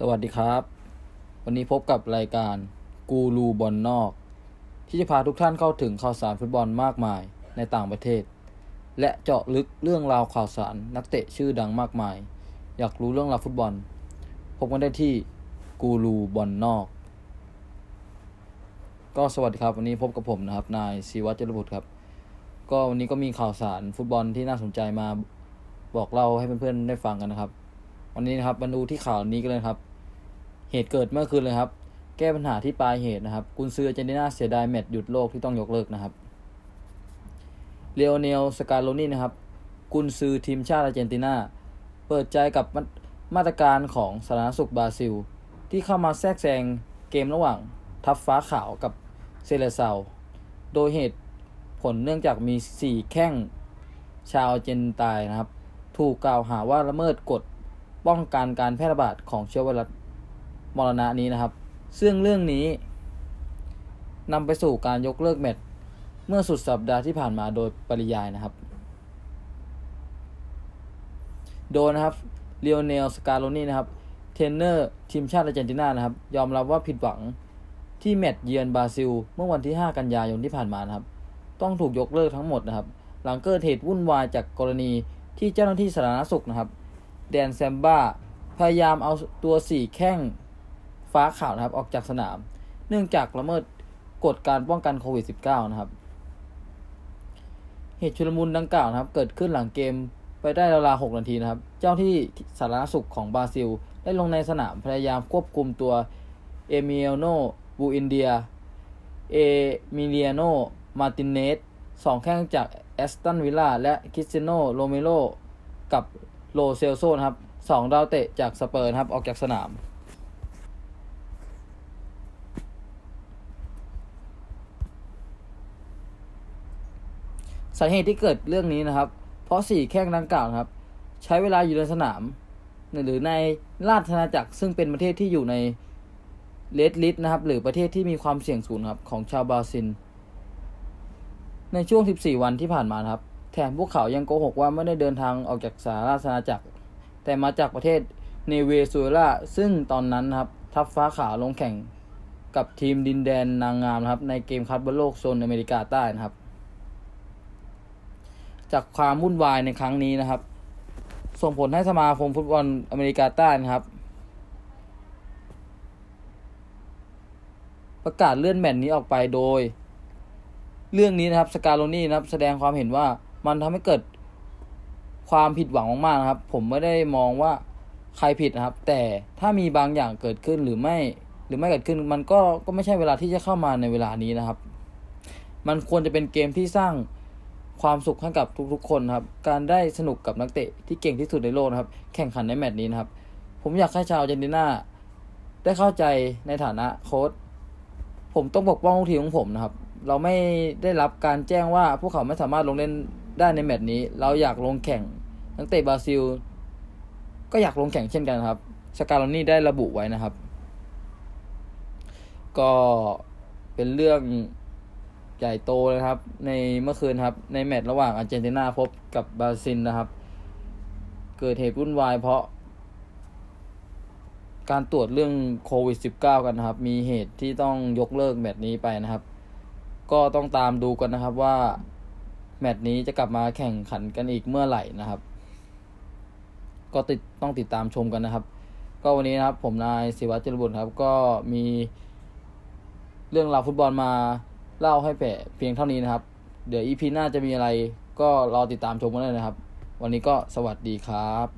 สวัสดีครับ วันนี้พบกับรายการกูรูบอลนอก ที่จะพาทุกท่านเข้าถึงข่าวสารฟุตบอลมากมายในต่างประเทศ และเจาะลึกเรื่องราวข่าวสารนักเตะชื่อดังมากมาย อยากรู้เรื่องราวฟุตบอล พบกันได้ที่กูรูบอลนอก ก็สวัสดีครับ วันนี้พบกับผมนะครับ นายศิวัตรเจริญบุตรครับ ก็วันนี้ก็มีข่าวสารฟุตบอลที่น่าสนใจมาบอกเล่าให้เพื่อนๆได้ฟังกันนะครับ วันนี้นะครับมาดูที่ข่าวนี้กันเลยครับ เหตุเกิดเมื่อคืนเลยครับ แก้ปัญหาที่ปลายเหตุนะครับ กุนซือเจนตินาเสียดายแมตช์หยุดโลกที่ต้องยกเลิกนะครับลิโอเนลสกาโลนี่นะครับ กุนซือทีมชาติอาร์เจนตินา เปิดใจกับมามาตรการของสาธารณสุขบราซิล ที่เข้ามาแทรกแซงเกมระหว่างทัพฟ้าขาวกับเซเลเซาโดยเหตุผลเนื่องจากมี 4 แข้งชาวเจนไตน์นะครับ ถูกกล่าวหาว่าละเมิดกฎ ป้องกันการแพร่ระบาดของเชื้อไวรัสมรณะนี้นะครับ ซึ่งเรื่องนี้นำไปสู่การยกเลิกแมตช์เมื่อสุดสัปดาห์ที่ผ่านมาโดยปริยายนะครับ โดยนะครับลิโอเนลสกาโลนี่นะครับเทรนเนอร์ทีมชาติอาร์เจนตินานะครับ ยอมรับว่าผิดหวังที่แมตช์เยือนบราซิล เมื่อวันที่ 5 กันยายนที่ผ่านมานะครับ ต้องถูกยกเลิกทั้งหมดนะครับ หลังเกิดเหตุวุ่นวายจากกรณีที่เจ้าหน้าที่สาธารณสุขนะครับ แดนแซมบ้าพยายามเอาตัวสี่แข้งฟ้าขาวนะครับ ออกจากสนาม เนื่องจากละเมิดกฎการป้องกันโควิด -19 นะครับ เหตุชุลมุนดังกล่าวนะครับ เกิดขึ้นหลังเกมไปได้ราวๆ6นาทีนะครับ เจ้าที่สาธารณสุขของบราซิล ได้ลงในสนามพยายามควบคุมตัวเอมิเลียโนบูเอนเดีย เอมิเลียโน มาร์ติเนซสองแข้งจากแอสตันวิลล่าและคริสเตียนโรเมโรกับ โลเซลโซนะครับสองดาวเตะจากสเปอร์ครับ ออกจากสนาม สาเหตุที่เกิดเรื่องนี้นะครับ เพราะสี่แข้งดังกล่าวครับ ใช้เวลาอยู่ในสนาม หรือในสหราชอาณาจักรซึ่งเป็นประเทศที่อยู่ใน red list นะครับ หรือประเทศที่มีความเสี่ยงสูงครับ ของชาวบราซิลในช่วง 14 วันที่ผ่านมาครับ แถมพวกเขายังโกหกว่าไม่ได้เดินทางออกจากสหราชอาณาจักร แต่มาจากประเทศเวเนซุเอลาซึ่งตอนนั้นครับ ทัพฟ้าขาวลงแข่งกับทีมดินแดนนางงามนะครับ ในเกมคัดบอลโลกโซนอเมริกาใต้นะครับ จากความวุ่นวายในครั้งนี้นะครับ ส่งผลให้สมาคมฟุตบอลอเมริกาใต้นะครับ ประกาศเลื่อนแมตช์นี้ออกไปโดย เรื่องนี้นะครับสกาโลนี่นะครับ แสดงความเห็นว่า มันทำให้เกิดความผิดหวังมากๆนะครับ ผมไม่ได้มองว่าใครผิดนะครับ แต่ถ้ามีบางอย่างเกิดขึ้นหรือไม่หรือไม่เกิดขึ้น มันก็ก็ไม่ใช่เวลาที่จะเข้ามาในเวลานี้นะครับ มันควรจะเป็นเกมที่สร้างความสุขให้กับทุกๆ คนครับ การได้สนุกกับนักเตะที่เก่งที่สุดในโลกนะครับ แข่งขันในแมตช์นี้นะครับ ผมอยากให้ชาวเจนติน่าได้เข้าใจในฐานะโค้ชผมต้องปกป้องลูกทีมของผมนะครับ เราไม่ได้รับการแจ้งว่าพวกเขาไม่สามารถลงเล่น ได้ในแมตช์นี้ เราอยากลงแข่งนักเตะบราซิล ก็อยากลงแข่งเช่นกันครับสกาโลนี่ได้ระบุไว้นะครับ ก็เป็นเรื่องใหญ่โตเลยครับ ในเมื่อคืนครับ ในแมตช์ระหว่างอาร์เจนตินาพบกับบราซิลนะครับ เกิดเหตุวุ่นวายเพราะ การตรวจเรื่องโควิด -19 กันนะครับ มีเหตุที่ต้องยกเลิกแมตช์นี้ไปนะครับ ก็ต้องตามดูกันนะครับว่า แมตช์นี้จะกลับมาแข่งขันกันอีกเมื่อไหร่นะครับ ก็ติดต้องติดตามชมกันนะครับ ก็วันนี้นะครับ ผมนายศิวัตรจรบุตรครับ ก็มีเรื่องราวฟุตบอลมาเล่าให้แผ่เพียงเท่านี้นะครับ เดี๋ยวอีพีหน้าจะมีอะไร ก็รอติดตามชมกันเลยนะครับ วันนี้ก็สวัสดีครับ